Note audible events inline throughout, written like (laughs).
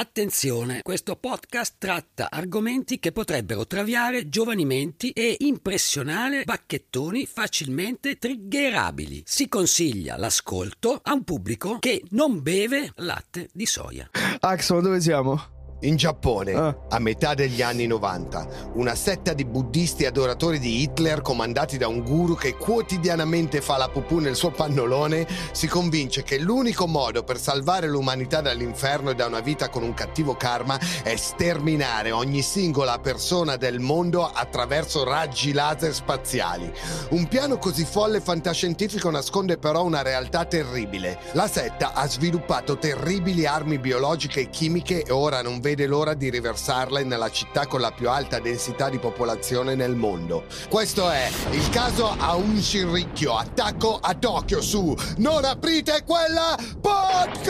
Attenzione, questo podcast tratta argomenti che potrebbero traviare giovani menti e impressionare bacchettoni facilmente triggerabili. Si consiglia l'ascolto a un pubblico che non beve latte di soia. Axon, dove siamo? In Giappone, Ah. a metà degli anni 90, una setta di buddisti adoratori di Hitler comandati da un guru che quotidianamente fa la pupù nel suo pannolone si convince che l'unico modo per salvare l'umanità dall'inferno e da una vita con un cattivo karma è sterminare ogni singola persona del mondo attraverso raggi laser spaziali. Un piano così folle e fantascientifico nasconde però una realtà terribile. La setta ha sviluppato terribili armi biologiche e chimiche e ora non vede l'ora di riversarle nella città con la più alta densità di popolazione nel mondo. Questo è il caso Aum Shinrikyo, attacco a Tokyo su Non aprite quella podcast!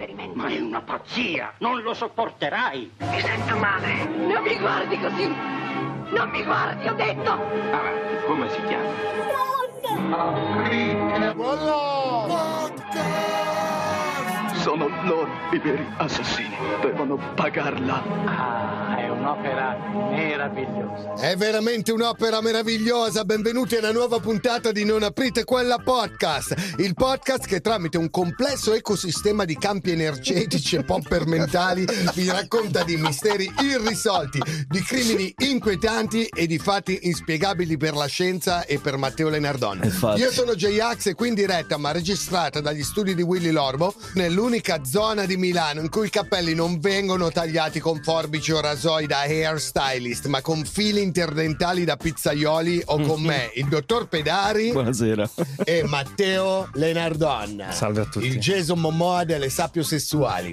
(laughs) Ma è una pazzia! Non lo sopporterai! Mi sento male. Non mi guardi così. Non mi guardi, ho detto. Avanti, come si chiama? Sono loro i veri assassini. Devono pagarla. Ah, è un'opera meravigliosa. È veramente un'opera meravigliosa. Benvenuti a una nuova puntata di Non aprite quella podcast. Il podcast che tramite un complesso ecosistema di campi energetici e popper mentali vi racconta di misteri irrisolti, di crimini inquietanti e di fatti inspiegabili per la scienza e per Matteo Lenardon. Infatti. Io sono J-Ax e qui in diretta, ma registrata dagli studi di Willy Lorbo, nell'unica zona di Milano in cui i capelli non vengono tagliati con forbici o rasoi da hairstylist, ma con fili interdentali da pizzaioli o con me, il dottor Pedari Buonasera. e Matteo Lenardon. Salve a tutti. Il Jason Momoa delle sapiosessuali.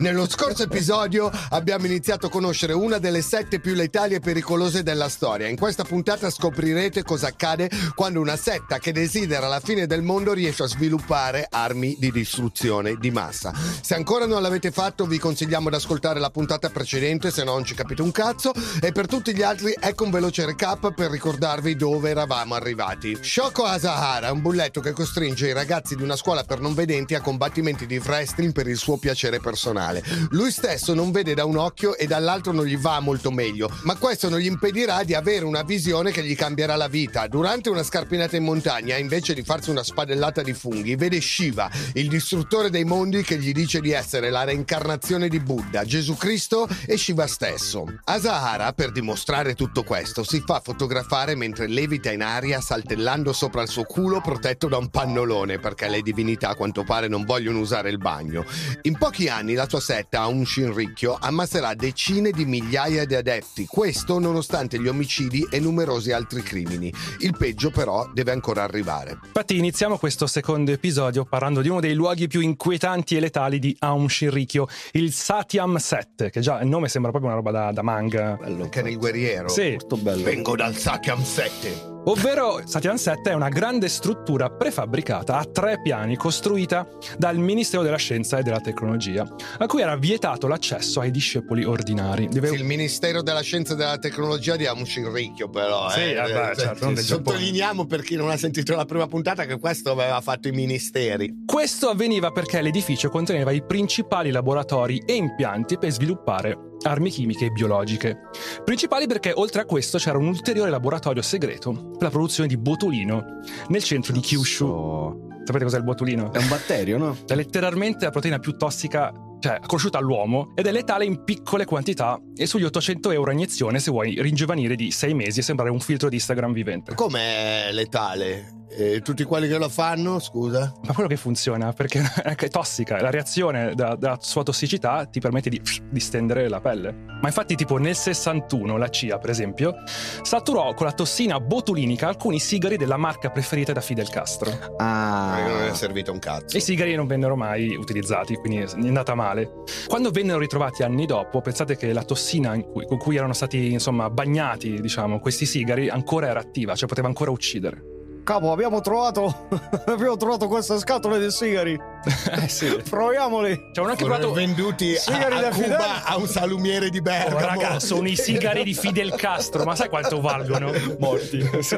Nello scorso episodio abbiamo iniziato a conoscere una delle sette più letali e pericolose della storia. In questa puntata scoprirete cosa accade quando una setta che desidera la fine del mondo riesce a sviluppare armi di distruzione di massa. Se ancora non l'avete fatto vi consigliamo di ascoltare la puntata precedente se no non ci capite un cazzo e per tutti gli altri ecco un veloce recap per ricordarvi dove eravamo arrivati. Shoko Asahara un bulletto che costringe i ragazzi di una scuola per non vedenti a combattimenti di wrestling per il suo piacere personale. Lui stesso non vede da un occhio e dall'altro non gli va molto meglio, ma questo non gli impedirà di avere una visione che gli cambierà la vita. Durante una scarpinata in montagna, invece di farsi una spadellata di funghi, vede Shiva, il distruttore dei mondi che gli dice di essere la reincarnazione di Buddha, Gesù Cristo e Shiva stesso. Asahara, per dimostrare tutto questo, si fa fotografare mentre levita in aria saltellando sopra il suo culo protetto da un pannolone perché le divinità a quanto pare non vogliono usare il bagno. In pochi anni la sua setta, un Shinrikyo, ammasserà decine di migliaia di adepti, questo nonostante gli omicidi e numerosi altri crimini. Il peggio però deve ancora arrivare. Infatti iniziamo questo secondo episodio parlando di uno dei luoghi più inquietanti e letali di Aum Shinrikyo, il Satyam 7, che già il nome sembra proprio una roba da, da manga. Anche nel guerriero. Sì, Molto bello. Vengo dal Sakyam 7. Ovvero Satyam 7 è una grande struttura prefabbricata a tre piani costruita dal Ministero della Scienza e della Tecnologia, a cui era vietato l'accesso ai discepoli ordinari. Deve- Il Ministero della Scienza e della Tecnologia di Aum Shinrikyo però. Sì, eh. eh, beh, certo, Giappone. Sottolineiamo per chi non ha sentito la prima puntata che questo aveva fatto i ministeri. Questo avveniva perché l'edificio conteneva i principali laboratori e impianti per sviluppare armi chimiche e biologiche. Principali perché oltre a questo c'era un ulteriore laboratorio segreto per la produzione di botulino nel centro di Kyushu. Sapete cos'è il botulino? È un batterio, no? È letteralmente la proteina più tossica, cioè conosciuta all'uomo, ed è letale in piccole quantità e sugli 800 euro a iniezione se vuoi ringiovanire di 6 mesi e sembrare un filtro di Instagram vivente. Com'è letale? Eh, tutti quelli che lo fanno, scusa? Ma quello che funziona perché (laughs) è tossica, la reazione da- dalla sua tossicità ti permette di distendere la pelle. Ma infatti, tipo nel 61, la CIA, per esempio, saturò con la tossina botulinica alcuni sigari della marca preferita da Fidel Castro. Perché non è Ah, servito un cazzo. E i sigari non vennero mai utilizzati, quindi è andata male. Quando vennero ritrovati anni dopo, pensate che la tossina in cui- con cui erano stati insomma bagnati, diciamo, questi sigari ancora era attiva, cioè poteva ancora uccidere. Capo, abbiamo trovato. (laughs) abbiamo trovato queste scatole di sigari. (laughs) eh sì. Proviamoli. C'è anche Furono provato venduti a, Sigari a da Cuba Fidel. a un salumiere di Oh, Bergamo. raga, sono i sigari di Fidel Castro, ma sai quanto valgono? Morti. (laughs) Sì,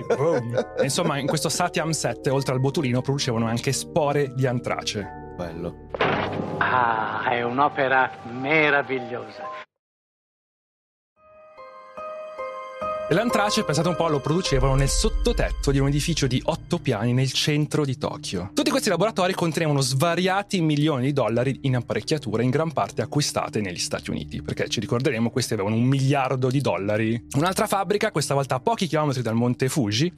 Insomma, in questo Satyam 7, oltre al botulino, producevano anche spore di antrace. Bello. Ah, è un'opera meravigliosa. E l'antrace, pensate un po', lo producevano nel sottotetto di un edificio di otto piani nel centro di Tokyo. Tutti questi laboratori contenevano svariati milioni di dollari in apparecchiature, in gran parte acquistate negli Stati Uniti, perché ci ricorderemo questi avevano un miliardo di dollari. Un'altra fabbrica, questa volta a pochi chilometri dal monte Fuji,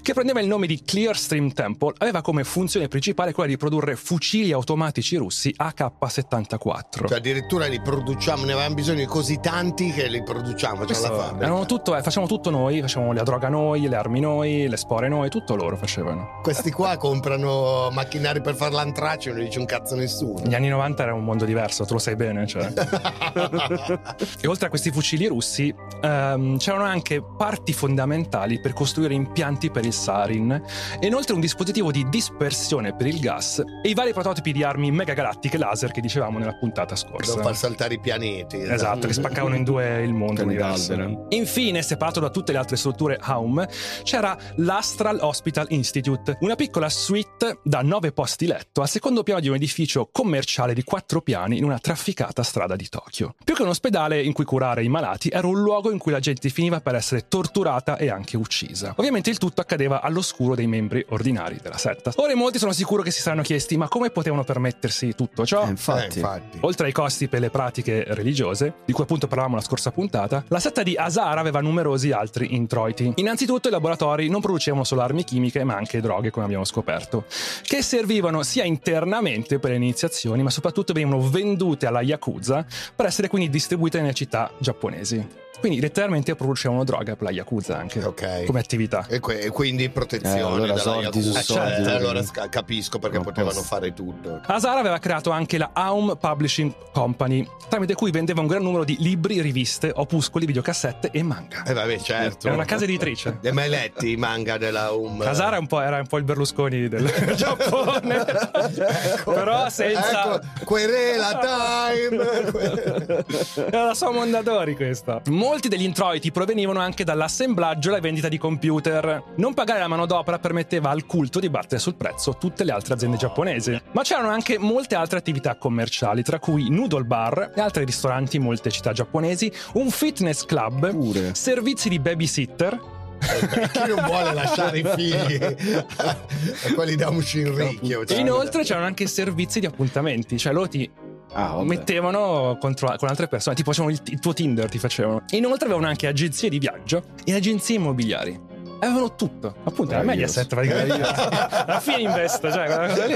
che prendeva il nome di Clearstream Temple, aveva come funzione principale quella di produrre fucili automatici russi AK-74. Cioè, addirittura li produciamo, ne avevamo bisogno di così tanti che li produciamo. C'è la fabbrica. erano tutto, eh, facciamo tutto noi, facciamo la droga noi, le armi noi, le spore noi, tutto loro facevano. Questi qua comprano macchinari per fare l'antrace e non gli dice un cazzo nessuno. Gli anni 90 era un mondo diverso, tu lo sai bene, cioè. (laughs) E oltre a questi fucili russi, ehm, c'erano anche parti fondamentali per costruire impianti per il sarin, e inoltre un dispositivo di dispersione per il gas e i vari prototipi di armi megagalattiche laser che dicevamo nella puntata scorsa. Devo far saltare i pianeti. Esatto, che spaccavano in due il mondo. Infine, separato da tutte le altre strutture Aum, c'era l'Astral Hospital Institute, una piccola suite da nove posti letto al secondo piano di un edificio commerciale di quattro piani in una trafficata strada di Tokyo. Più che un ospedale in cui curare i malati, era un luogo in cui la gente finiva per essere torturata e anche uccisa. Ovviamente il tutto accadeva all'oscuro dei membri ordinari della setta. Ora in molti sono sicuro che si saranno chiesti ma come potevano permettersi tutto ciò? Eh, infatti. Eh, infatti. Oltre ai costi per le pratiche religiose, di cui appunto parlavamo la scorsa puntata, la setta di Asara aveva numerosi altri introiti. Innanzitutto i laboratori non producevano solo armi chimiche, ma anche droghe, come abbiamo scoperto, che servivano sia internamente per le iniziazioni, ma soprattutto venivano vendute alla Yakuza per essere quindi distribuite nelle città giapponesi. Quindi letteralmente producevano droga per la Yakuza anche, Ok. come attività. E, que- e quindi protezione Eh, allora soldi su Yakuza. soldi, Eh, perché- allora sca- capisco perché Non potevano posso. fare tutto. Asara aveva creato anche la Aum Publishing Company, tramite cui vendeva un gran numero di libri, riviste, opuscoli, videocassette e manga. Eh vabbè, certo. Era una casa editrice. Hai mai letti i manga della Um? Casara è un po', era un po' il Berlusconi del (laughs) (laughs) Giappone, però senza... Ecco, querela time! Era la sua Mondadori questa. Molti degli introiti provenivano anche dall'assemblaggio e la vendita di computer. Non pagare la manodopera permetteva al culto di battere sul prezzo tutte le altre aziende giapponesi. Ma c'erano anche molte altre attività commerciali, tra cui noodle bar e altri ristoranti in molte città giapponesi, un fitness club, Pure. servizi di babysitter, (laughs) Chi non vuole lasciare i figli a (laughs) quelli da un scinricchio? cioè. inoltre c'erano anche servizi di appuntamenti, cioè loro ti Ah, mettevano contro, con altre persone, tipo facevano il, il tuo Tinder, ti facevano. Inoltre avevano anche agenzie di viaggio e agenzie immobiliari. Avevano tutto, appunto, Meraviglioso. Mediaset praticamente. (laughs) la Fininvest, cioè quella cosa lì.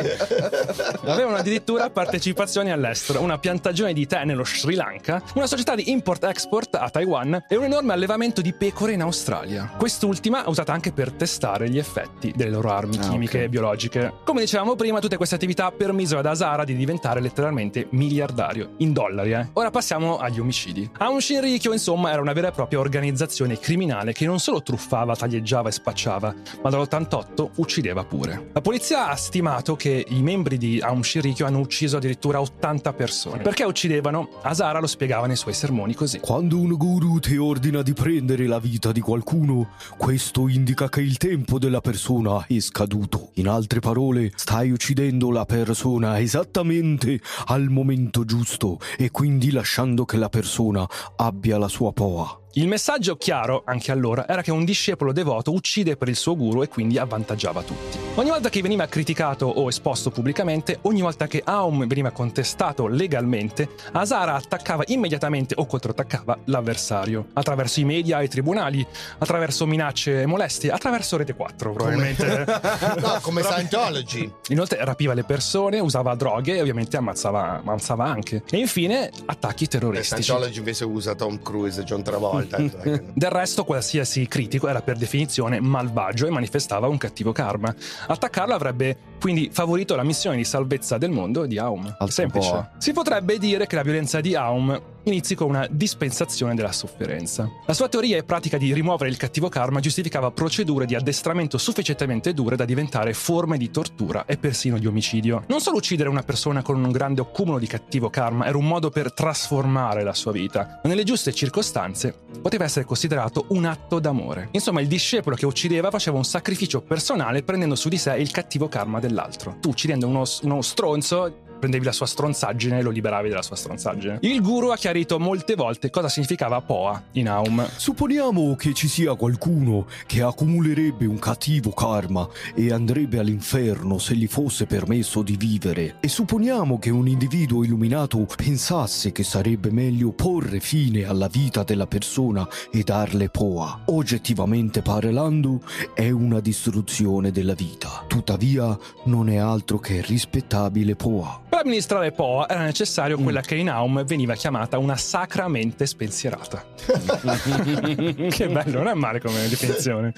Avevano addirittura partecipazioni all'estero, una piantagione di tè nello Sri Lanka, una società di import-export a Taiwan e un enorme allevamento di pecore in Australia. Quest'ultima usata anche per testare gli effetti delle loro armi Ah, chimiche ok. e biologiche. Come dicevamo prima, tutte queste attività permisero ad Asara di diventare letteralmente miliardario, in dollari, eh. Ora passiamo agli omicidi. Aum Shinrikyo, insomma, era una vera e propria organizzazione criminale che non solo truffava, taglieggiava e spacciava, ma dall'88 uccideva pure. La polizia ha stimato che i membri di Aum Shinrikyo hanno ucciso addirittura 80 persone. Perché uccidevano? Asara lo spiegava nei suoi sermoni così. Quando un guru ti ordina di prendere la vita di qualcuno, questo indica che il tempo della persona è scaduto. In altre parole, stai uccidendo la persona esattamente al momento giusto e quindi lasciando che la persona abbia la sua poa. Il messaggio chiaro, anche allora, era che un discepolo devoto uccide per il suo guru e quindi avvantaggiava tutti. Ogni volta che veniva criticato o esposto pubblicamente, ogni volta che Aum veniva contestato legalmente, Asara attaccava immediatamente o controattaccava l'avversario, attraverso i media e i tribunali, attraverso minacce e molestie, attraverso Rete 4 probabilmente. (laughs) (laughs) no, come Scientology. Inoltre rapiva le persone, usava droghe e ovviamente ammazzava, ammazzava anche. E infine attacchi Eh, terroristici. Scientology invece usa Tom Cruise e John Travolta. (laughs) Del resto, qualsiasi critico era per definizione malvagio e manifestava un cattivo karma. Attaccarlo avrebbe quindi favorito la missione di salvezza del mondo di Aum. Altro Semplice. po'. Si potrebbe dire che la violenza di Aum inizi con una dispensazione della sofferenza. La sua teoria e pratica di rimuovere il cattivo karma giustificava procedure di addestramento sufficientemente dure da diventare forme di tortura e persino di omicidio. Non solo uccidere una persona con un grande accumulo di cattivo karma era un modo per trasformare la sua vita, ma nelle giuste circostanze poteva essere considerato un atto d'amore. Insomma, il discepolo che uccideva faceva un sacrificio personale prendendo su di sé il cattivo karma dell'altro. Tu uccidendo uno, uno stronzo prendevi la sua stronzaggine e lo liberavi dalla sua stronzaggine. Il guru ha chiarito molte volte cosa significava Poa in Aum. Supponiamo che ci sia qualcuno che accumulerebbe un cattivo karma e andrebbe all'inferno se gli fosse permesso di vivere. E supponiamo che un individuo illuminato pensasse che sarebbe meglio porre fine alla vita della persona e darle poa. Oggettivamente parlando, è una distruzione della vita. Tuttavia, non è altro che rispettabile poa. Per amministrare Poa era necessario quella che in Aum veniva chiamata una sacra mente spensierata. (laughs) che bello, non è male come definizione.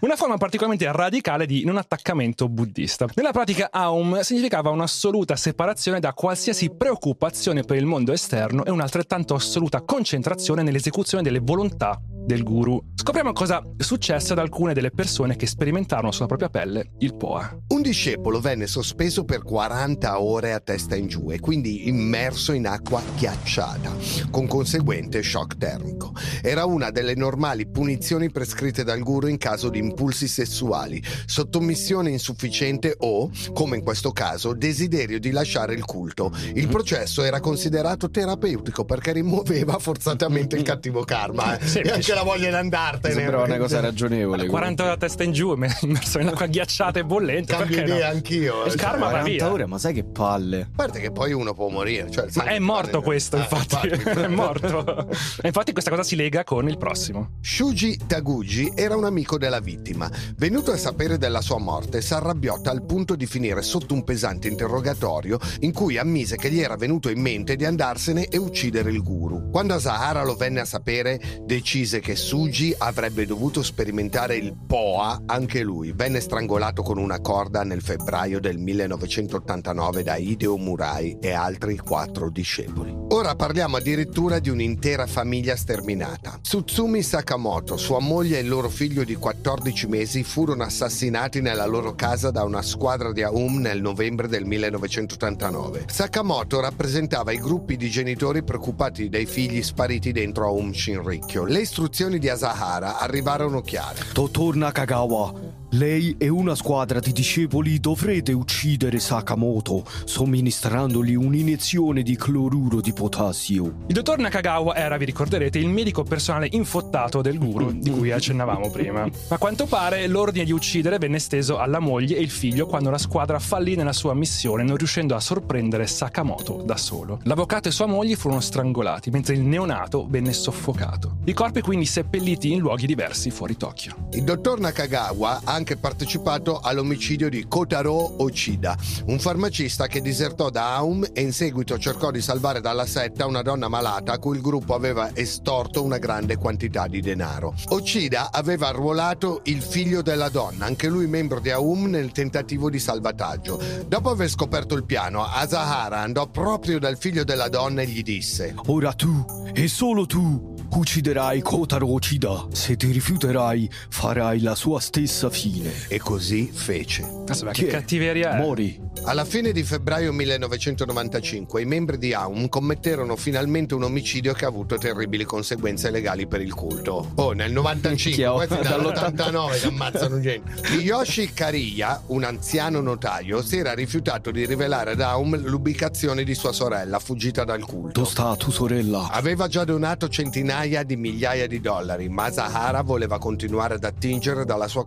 Una forma particolarmente radicale di non attaccamento buddista. Nella pratica Aum significava un'assoluta separazione da qualsiasi preoccupazione per il mondo esterno e un'altrettanto assoluta concentrazione nell'esecuzione delle volontà del guru. Scopriamo cosa successe ad alcune delle persone che sperimentarono sulla propria pelle il Poa. Un discepolo venne sospeso per 40 ore a testa in giù e quindi immerso in acqua ghiacciata, con conseguente shock termico. Era una delle normali punizioni prescritte dal guru in caso di impulsi sessuali, sottomissione insufficiente o, come in questo caso, desiderio di lasciare il culto. Il processo era considerato terapeutico perché rimuoveva forzatamente il cattivo karma eh. Semplice. La voglia di andartene. Sembrava una cosa ragionevole. 40 ore a testa in giù, immerso (laughs) in acqua ghiacciata e bollente. Cambio perché no? idea anch'io. Il eh. karma va 40 via. ore, ma sai che palle. A parte che poi uno può morire. Cioè, Ma è morto questo, Eh, infatti. (laughs) è morto. E infatti questa cosa si lega con il prossimo. Shuji Taguchi era un amico della vittima. Venuto a sapere della sua morte, si arrabbiò al punto di finire sotto un pesante interrogatorio in cui ammise che gli era venuto in mente di andarsene e uccidere il guru. Quando Asahara lo venne a sapere, decise che Suji avrebbe dovuto sperimentare il Poa anche lui. Venne strangolato con una corda nel febbraio del 1989 da Hideo Murai e altri quattro discepoli. Ora parliamo addirittura di un'intera famiglia sterminata. Tsutsumi Sakamoto, sua moglie e il loro figlio di 14 mesi furono assassinati nella loro casa da una squadra di Aum nel novembre del 1989. Sakamoto rappresentava i gruppi di genitori preoccupati dei figli spariti dentro Aum Shinrikyo. Le istruzioni di Asahara arrivarono chiare. Dottor Nakagawa, lei e una squadra di discepoli dovrete uccidere Sakamoto somministrandogli un'iniezione di cloruro di potassio. Il dottor Nakagawa era, vi ricorderete, il medico personale infottato del guru di cui accennavamo prima. A quanto pare l'ordine di uccidere venne esteso alla moglie e il figlio quando la squadra fallì nella sua missione, non riuscendo a sorprendere Sakamoto da solo. L'avvocato e sua moglie furono strangolati, mentre il neonato venne soffocato. I corpi quindi seppelliti in luoghi diversi fuori Tokyo. Il dottor Nakagawa ha anche partecipato all'omicidio di Kotaro Ochida, un farmacista che disertò da Aum e in seguito cercò di salvare dalla setta una donna malata a cui il gruppo aveva estorto una grande quantità di denaro. Ochida aveva arruolato il figlio della donna, anche lui membro di Aum, nel tentativo di salvataggio. Dopo aver scoperto il piano, Asahara andò proprio dal figlio della donna e gli disse Ora tu, e solo tu, ucciderai Kotaro Ochida. Se ti rifiuterai, farai la sua stessa fine. E così fece. Chi che cattiveria è? Mori. Alla fine di febbraio 1995 i membri di Aum commetterono finalmente un omicidio che ha avuto terribili conseguenze legali per il culto. Oh, nel 95, Minchia, oh, questi dall'89 dall'89 che ammazzano gente. Yoshi Kariya, un anziano notaio, si era rifiutato di rivelare ad Aum l'ubicazione di sua sorella fuggita dal culto. Dove sta tu sorella? Aveva già donato centinaia di migliaia di dollari, ma Zahara voleva continuare ad attingere dalla sua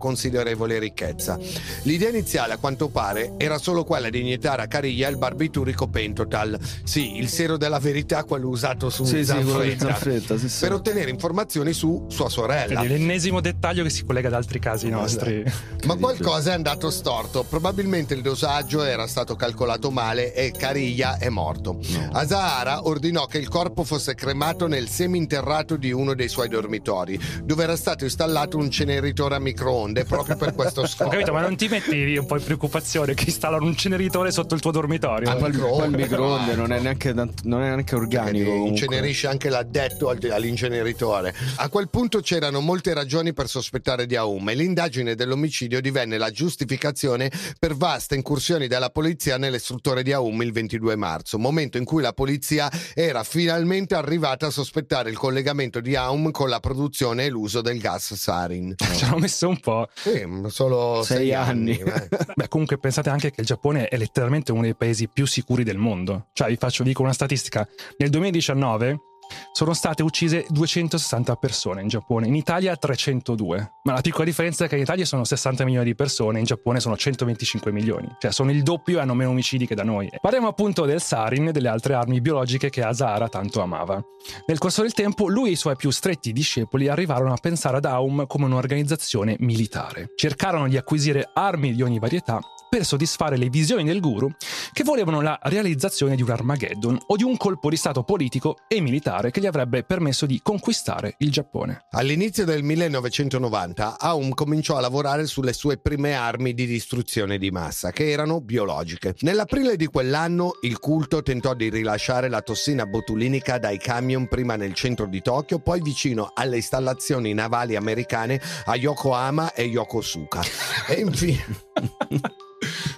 considerevole ricchezza. L'idea iniziale, a quanto pare, era solo quella di iniettare a Caria il barbiturico Pentotal, sì, il siero della verità, quello usato su Sì, Zanfretta, Zanfretta, sì, sì. per ottenere informazioni su sua sorella. Vedi, l'ennesimo dettaglio che si collega ad altri casi nostri. (laughs) Ma qualcosa è andato storto. Probabilmente il dosaggio era stato calcolato male e Cariglia è morto. Asahara ordinò che il corpo fosse cremato nel seminterrato di uno dei suoi dormitori, dove era stato installato un ceneritore a microonde (laughs) proprio per questo Ho scopo. capito, ma non ti metti un po' in preoccupazione che installano un ceneritore sotto il tuo dormitorio? Ah, Poi il, microonde no, non è neanche, non è neanche organico. Incenerisce anche l'addetto al- all'inceneritore. A quel punto c'erano molte ragioni per sospettare di Aum e l'indagine dell'omicidio divenne la giustificazione per vaste incursioni della polizia nelle strutture di Aum il 22 marzo, momento in cui la polizia era finalmente arrivata a sospettare il collegamento di Aum con la produzione e l'uso del gas sarin. Ci hanno messo un po'. Sì, solo sei, Sei anni. anni. eh. (laughs) Beh, comunque pensate anche che il Giappone è letteralmente uno dei paesi più sicuri del mondo. Cioè, vi faccio vi dico una statistica. Nel 2019 sono state uccise 260 persone in Giappone, in Italia 302. Ma la piccola differenza è che in Italia sono 60 milioni di persone, in Giappone sono 125 milioni. Cioè, sono il doppio e hanno meno omicidi che da noi. Parliamo appunto del sarin e delle altre armi biologiche che Asahara tanto amava. Nel corso del tempo, lui e i suoi più stretti discepoli arrivarono a pensare ad Aum come un'organizzazione militare. Cercarono di acquisire armi di ogni varietà per soddisfare le visioni del guru che volevano la realizzazione di un Armageddon o di un colpo di stato politico e militare che gli avrebbe permesso di conquistare il Giappone. All'inizio del 1990 Aum cominciò a lavorare sulle sue prime armi di distruzione di massa, che erano biologiche. Nell'aprile di quell'anno il culto tentò di rilasciare la tossina botulinica dai camion prima nel centro di Tokyo, poi vicino alle installazioni navali americane a Yokohama e Yokosuka. E infine... (laughs)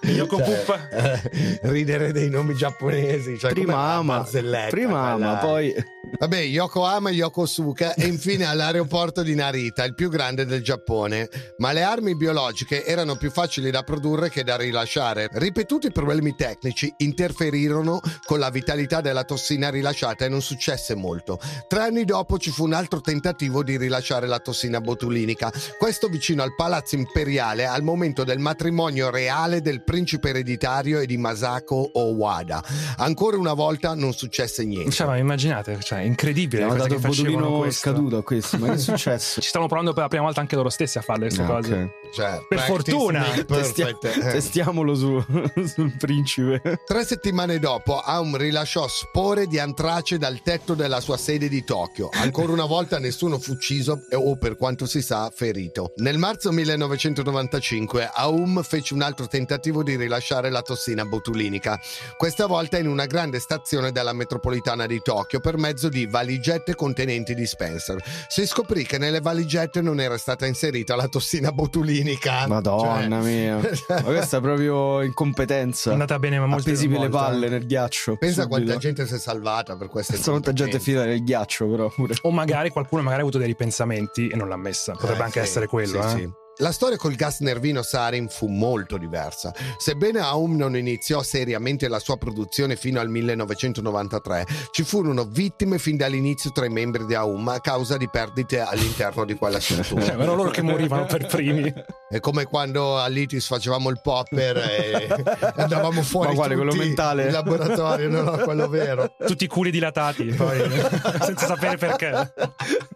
Yoko Cioè, Pup. eh, (laughs) ridere dei nomi giapponesi. Cioè Prima ama, prima ama, poi Vabbè, Yokohama Yokosuka e infine all'aeroporto di Narita, il più grande del Giappone. Ma le armi biologiche erano più facili da produrre che da rilasciare. Ripetuti problemi tecnici interferirono con la vitalità della tossina rilasciata e non successe molto. Tre anni dopo ci fu un altro tentativo di rilasciare la tossina botulinica, questo vicino al palazzo imperiale al momento del matrimonio reale del principe ereditario e di Masako Owada. Ancora una volta non successe niente. Cioè, ma immaginate, cioè, incredibile. hanno cose dato botulino questo. scaduto a questi. Ma che è (laughs) successo? Ci stanno provando per la prima volta anche loro stessi a fare queste Ah, cose. ok. Cioè, Per fortuna. Testia-. Eh. testiamolo su, (laughs) sul principe. Tre settimane dopo, Aum rilasciò spore di antrace dal tetto della sua sede di Tokyo. Ancora una volta nessuno fu ucciso o, per quanto si sa, ferito. Nel marzo 1995, Aum fece un altro tentativo di rilasciare la tossina botulinica, questa volta in una grande stazione della metropolitana di Tokyo per mezzo di valigette contenenti dispenser. Si scoprì che nelle valigette non era stata inserita la tossina botulinica. Madonna Cioè- mia. (laughs) Ma questa è proprio incompetenza. È andata bene, ma molte per le palle nel ghiaccio. Pensa subito. quanta gente si è salvata per queste Pensa quanta gente è finita nel ghiaccio, però pure. O magari qualcuno magari ha avuto dei ripensamenti e non l'ha messa. Potrebbe Eh, anche sì, essere quello, sì, eh. sì. La storia col gas nervino sarin fu molto diversa. Sebbene Aum non iniziò seriamente la sua produzione fino al 1993, ci furono vittime fin dall'inizio tra i membri di Aum a causa di perdite all'interno di quella Cioè, struttura. (laughs) erano loro che morivano per primi. È come quando all'ITIS facevamo il popper e (laughs) andavamo fuori Ma quale, quello tutti mentale? in laboratorio, no, no, quello vero. Tutti i culi dilatati, poi, (laughs) senza sapere perché.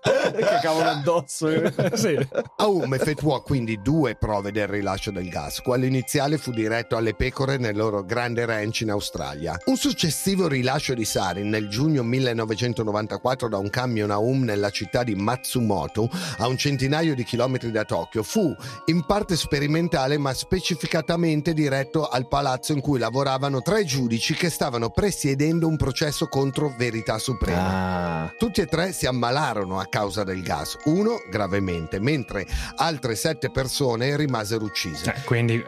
che cavolo addosso. sì. Aum effettuò quindi due prove del rilascio del gas. Quello iniziale fu diretto alle pecore nel loro grande ranch in Australia. Un successivo rilascio di sarin nel giugno 1994 da un camion Aum nella città di Matsumoto, a un centinaio di chilometri da Tokyo, fu in parte sperimentale ma specificatamente diretto al palazzo in cui lavoravano tre giudici che stavano presiedendo un processo contro Verità Suprema. Ah. Tutti e tre si ammalarono a causa del gas, uno gravemente, mentre altre sette persone rimasero uccise. Eh, quindi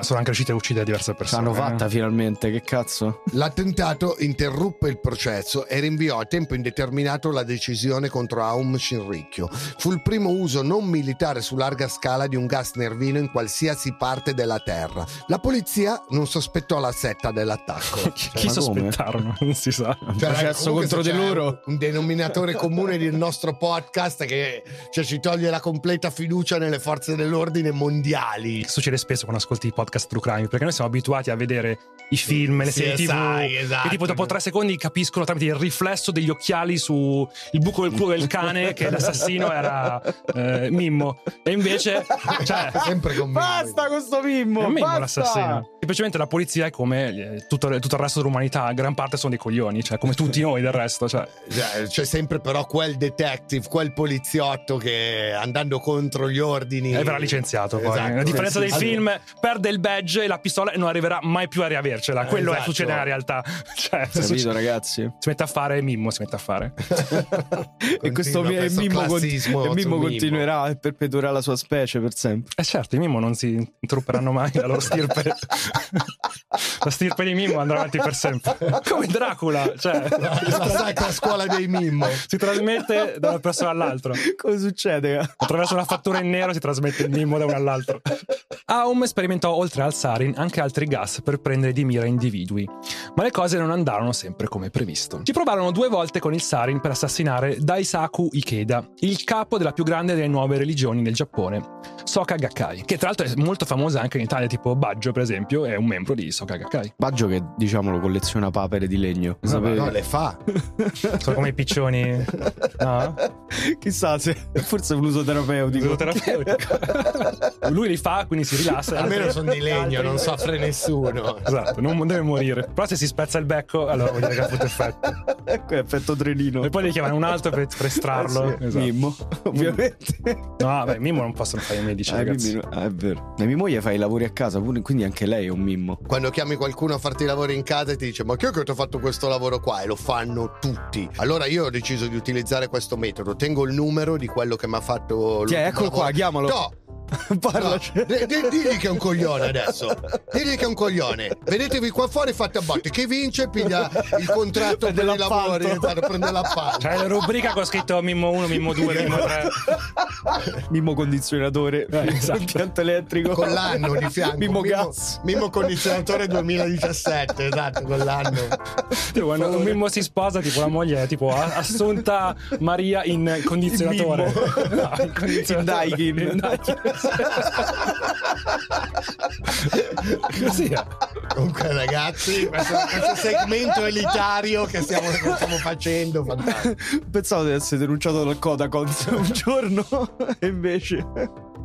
sono anche riusciti a uccidere diverse persone. l'hanno eh. fatta finalmente, che cazzo? L'attentato interruppe il processo e rinviò a tempo indeterminato la decisione contro Aum Shinrikyo. Fu il primo uso non militare su larga scala di un gas nervino in qualsiasi parte della Terra. La polizia non sospettò la setta dell'attacco. Chi, (laughs) Cioè, chi come? sospettarono? Non si sa. Un Cioè, processo contro di loro. Un denominatore comune del nostro podcast che cioè, ci toglie la completa fiducia nelle forze dell'ordine mondiali. Succede spesso quando ascolti i podcast true crime, perché noi siamo abituati a vedere i film, le Sì, serie TV, sai, esatto. che tipo dopo tre secondi capiscono tramite il riflesso degli occhiali su il buco del culo del cane che (laughs) l'assassino era eh, Mimmo. E invece, cioè, Sempre con me. Basta con sto Mimmo! è Mimmo basta! l'assassino. Semplicemente la polizia è come eh, tutto, tutto il resto dell'umanità, gran parte sono dei coglioni, cioè come tutti noi del resto. Cioè. Cioè, C'è sempre però quel detective, quel poliziotto che andando contro gli ordini E verrà licenziato poi. Esatto. A differenza Sì, dei sì. film, perde il badge e la pistola e non arriverà mai più a riavercela. Quello è Esatto. succede nella realtà. (laughs) Cioè, Capito, succede- ragazzi? si mette a fare Mimmo, si mette a fare. (laughs) e questo, e questo Mimmo, con- classismo e su Mimmo continuerà e perpetuerà la sua specie per sempre. Eh certo, i Mimmo non si interromperanno mai la loro stirpe. (laughs) La stirpe di Mimmo andrà avanti per sempre. Come Dracula, cioè La sacra scuola dei Mimmo. si trasmette da una persona all'altra. Come succede? Attraverso una fattura in nero si trasmette il Mimmo da uno all'altro. Aum sperimentò oltre al sarin anche altri gas per prendere di mira individui, ma le cose non andarono sempre come previsto. Ci provarono due volte con il sarin per assassinare Daisaku Ikeda, il capo della più grande delle nuove religioni del Giappone, Soka Gakkai, che tra l'altro è molto famosa anche in Italia, tipo Baggio per esempio, è un membro di Soka Gakkai. Baggio che diciamolo colleziona papere di legno. No, no, le fa. (laughs) Sono come i piccioni. No? Chissà se forse è un uso terapeutico. Terapeutico. (laughs) Lui li fa, quindi si rilassa. Almeno sono di legno, non soffre nessuno. Esatto, non deve morire. Però se si spezza il becco, allora vuol dire che ha avuto effetto. ecco, effetto trenino. E poi devi chiamare un altro per, per estrarlo. Eh sì, Esatto. Mimmo, ovviamente. No, beh, Mimmo non possono fare i medici, Ah, ragazzi. quindi- ah, è vero. La mia moglie fa i lavori a casa, quindi anche lei è un mimmo. Quando chiami qualcuno a farti i lavori in casa e ti dice ma chi è che ti ha fatto questo lavoro qua? E lo fanno tutti. Allora io ho deciso di utilizzare questo metodo. Tengo il numero di quello che mi ha fatto l'ultimo Eccolo qua, lavoro. chiamalo. No, (laughs) Parlaci. No, di- digli che è un coglione adesso. Digli che è un coglione. Vedetevi qua fuori fate a botte. Chi vince piglia il contratto per i l'appalto. lavori. Guarda, Prende l'appalto. C'è la rubrica con scritto Mimmo 1, Mimmo 2, Mimmo 3. Mimmo condizionatore, Eh, esatto. impianto elettrico. Con l'anno di fianco. Mimmo gas. Mimmo condizionatore 2017, esatto, con l'anno. Tipo, Quando un Mimmo si sposa, tipo la moglie è tipo assunta Maria in condizionatore. In No, in condizionatore. In Daikin. In Daikin. (laughs) (laughs) Così è. Comunque, ragazzi, questo, questo segmento elitario che stiamo, che stiamo facendo, fantastico. Pensavo di essere denunciato dal Codacons (laughs) un giorno e invece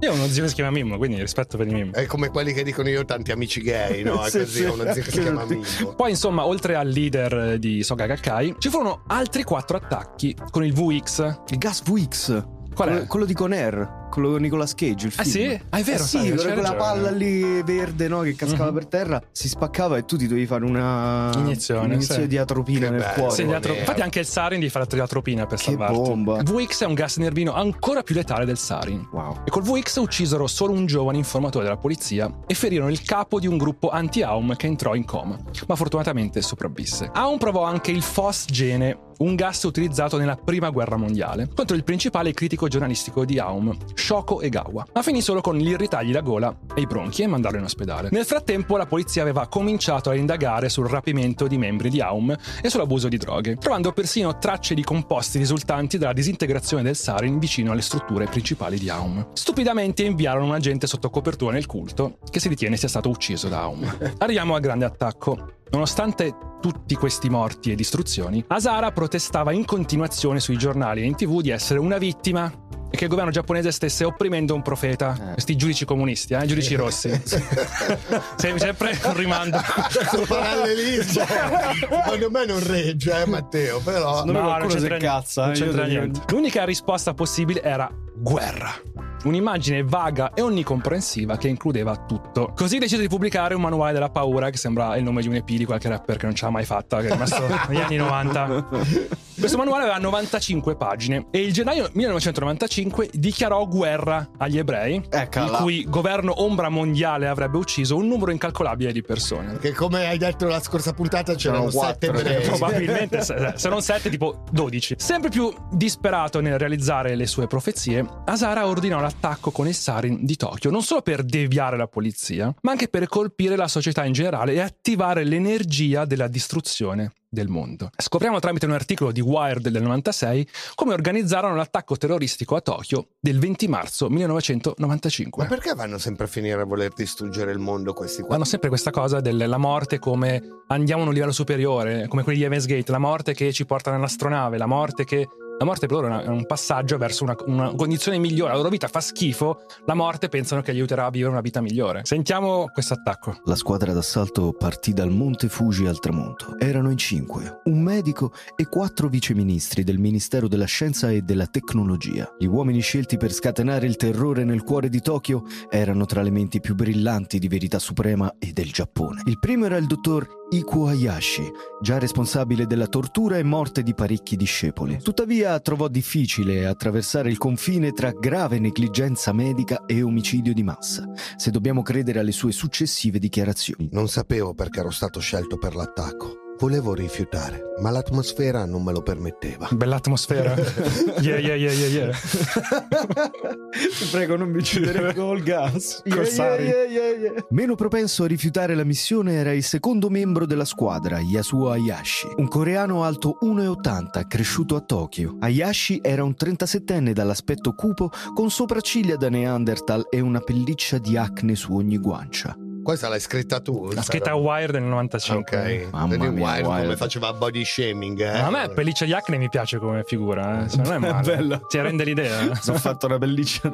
Io ho uno zio che si chiama Mimmo, quindi rispetto per i Mimmo. È come quelli che dicono io ho tanti amici gay, no? È Sì, così, sì. ho uno zio che si chiama Mimmo. Poi, insomma, oltre al leader di Soga Gakkai, ci furono altri quattro attacchi con il VX. il gas VX. Qual è? Quello, quello di Conair, quello con Nicolas Cage, il Ah, film. sì? Ah, è vero, Eh sì, sai, quella- c'hai quella palla lì verde, no, che cascava Mhm. per terra, si spaccava e tu ti dovevi fare una Iniezione, un'iniezione sì. di atropina Che nel bello. cuore. Sì, atro-. Infatti, anche il sarin devi fare la tropina per Che salvarti. bomba. Il VX è un gas nervino ancora più letale del sarin. Wow. E col VX uccisero solo un giovane informatore della polizia e ferirono il capo di un gruppo anti-Aum che entrò in coma, ma fortunatamente sopravvisse. Aum provò anche il Phosgene, un gas utilizzato nella prima guerra mondiale, contro il principale critico giornalistico di Aum, Shoko Egawa, ma finì solo con gli irritargli la gola e i bronchi e mandarlo in ospedale. Nel frattempo la polizia aveva cominciato a indagare sul rapimento di membri di Aum e sull'abuso di droghe, trovando persino tracce di composti risultanti dalla disintegrazione del sarin vicino alle strutture principali di Aum. Stupidamente inviarono un agente sotto copertura nel culto che si ritiene sia stato ucciso da Aum. (laughs) Arriviamo al grande attacco. Nonostante tutti questi morti e distruzioni, Asara protestava in continuazione sui giornali e in tv di essere una vittima e che il governo giapponese stesse opprimendo un profeta. Eh. Questi giudici comunisti, eh? giudici rossi. (laughs) Se- sempre un rimando. Questo parallelismo secondo me non regge, eh, Matteo, però me qualcuno si incazza, non c'entra niente. L'unica risposta possibile era guerra. Un'immagine vaga e onnicomprensiva che includeva tutto. Così decise di pubblicare un manuale della paura, che sembra il nome di un EP di qualche rapper che non ce l'ha mai fatta, che è rimasto (laughs) negli anni 90. (laughs) Questo manuale aveva 95 pagine e il gennaio 1995 dichiarò guerra agli ebrei, Eccola. il cui governo ombra mondiale avrebbe ucciso un numero incalcolabile di persone. che come hai detto la scorsa puntata c'erano C'erano sette quattro. ebrei. Probabilmente se, se non 7, tipo 12. Sempre più disperato nel realizzare le sue profezie, Asara ordinò l'attacco con il sarin di Tokyo, non solo per deviare la polizia, ma anche per colpire la società in generale e attivare l'energia della distruzione del mondo. Scopriamo tramite un articolo di Wired del 96 come organizzarono l'attacco terroristico a Tokyo del 20 marzo 1995. Ma perché vanno sempre a finire a voler distruggere il mondo questi qua? Hanno sempre questa cosa della morte come andiamo a un livello superiore, come quelli di Evans Gate, la morte che ci porta nell'astronave, la morte che... La morte per loro è un passaggio verso una, una condizione migliore. La loro vita fa schifo, la morte pensano che gli aiuterà a vivere una vita migliore. Sentiamo questo attacco. La squadra d'assalto partì dal Monte Fuji al tramonto. Erano in cinque, un medico e quattro viceministri del Ministero della Scienza e della Tecnologia. Gli uomini scelti per scatenare il terrore nel cuore di Tokyo erano tra le menti più brillanti di Verità Suprema e del Giappone. Il primo era il dottor Ikuo Hayashi, già responsabile della tortura e morte di parecchi discepoli. Tuttavia trovò difficile attraversare il confine tra grave negligenza medica e omicidio di massa, se dobbiamo credere alle sue successive dichiarazioni. Non sapevo perché ero stato scelto per l'attacco. Volevo rifiutare, ma l'atmosfera non me lo permetteva. Bella atmosfera. (laughs) yeah, yeah, yeah, yeah, yeah. Ti prego, non mi uccidere (laughs) col gas. Corsari. Meno propenso a rifiutare la missione era il secondo membro della squadra, Yasuo Hayashi, un coreano alto 1,80, cresciuto a Tokyo. Hayashi era un 37enne dall'aspetto cupo, con sopracciglia da Neanderthal e una pelliccia di acne su ogni guancia. Questa l'hai scritta tu? La scritta Wired del 95. Ok, Mamma mia, Wired come Wired. faceva body shaming. Eh? Ma a me pelliccia di acne mi piace come figura, eh. Cioè, non è male. bella. Ti rende l'idea. Sono fatto una pelliccia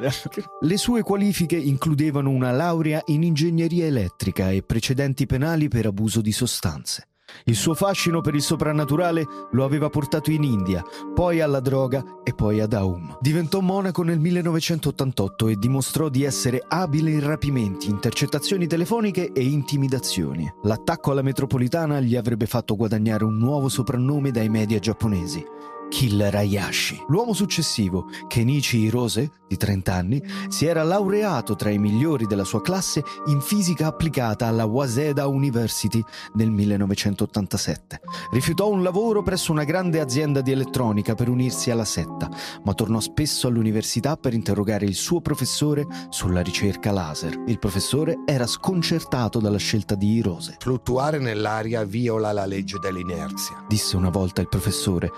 Le sue qualifiche includevano una laurea in ingegneria elettrica e precedenti penali per abuso di sostanze. Il suo fascino per il soprannaturale lo aveva portato in India, poi alla droga e poi ad Aum. Diventò monaco nel 1988 e dimostrò di essere abile in rapimenti, intercettazioni telefoniche e intimidazioni. L'attacco alla metropolitana gli avrebbe fatto guadagnare un nuovo soprannome dai media giapponesi. Killer Hayashi. L'uomo successivo, Kenichi Hirose, di 30 anni, si era laureato tra i migliori della sua classe in fisica applicata alla Waseda University nel 1987. Rifiutò un lavoro presso una grande azienda di elettronica per unirsi alla setta, ma tornò spesso all'università per interrogare il suo professore sulla ricerca laser. Il professore era sconcertato dalla scelta di Hirose. Fluttuare nell'aria viola la legge dell'inerzia. Disse una volta il professore,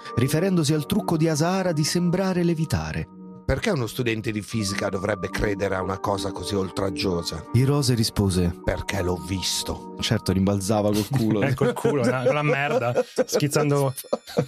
riferendosi al trucco di Asahara di sembrare levitare. Perché uno studente di fisica dovrebbe credere a una cosa così oltraggiosa? Hirose rispose, Perché l'ho visto. certo rimbalzava col culo. Ecco il culo, una, una merda. Schizzando.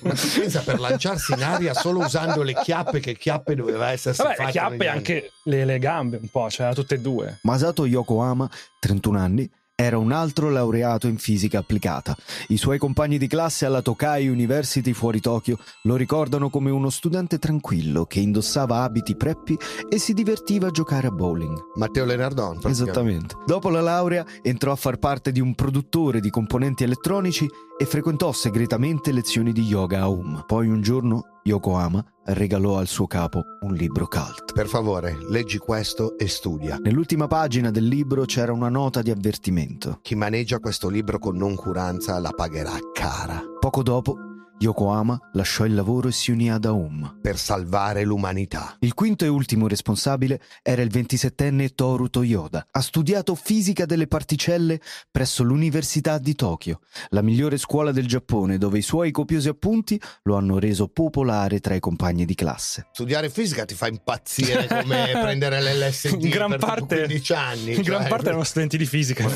Ma tu pensa per lanciarsi in aria solo usando le chiappe, che chiappe doveva essere Vabbè, le chiappe e anche le, le gambe un po', cioè tutte e due. Masato Yokohama, 31 anni, era un altro laureato in fisica applicata. I suoi compagni di classe alla Tokai University fuori Tokyo lo ricordano come uno studente tranquillo che indossava abiti preppi e si divertiva a giocare a bowling. Matteo Lenardon. Esattamente. Dopo la laurea entrò a far parte di un produttore di componenti elettronici e frequentò segretamente lezioni di yoga a Aum. Poi un giorno Yokohama regalò al suo capo un libro cult. Per favore, leggi questo e studia. Nell'ultima pagina del libro c'era una nota di avvertimento. Chi maneggia questo libro con noncuranza la pagherà cara. Poco dopo, Yokohama lasciò il lavoro e si unì ad Aum. Per salvare l'umanità. Il quinto e ultimo responsabile era il 27enne Toru Toyoda. Ha studiato fisica delle particelle presso l'Università di Tokyo, la migliore scuola del Giappone, dove i suoi copiosi appunti lo hanno reso popolare tra i compagni di classe. Studiare fisica ti fa impazzire (laughs) come prendere l'LSD In gran per parte- 15 anni. In gran cioè- parte erano studenti di fisica.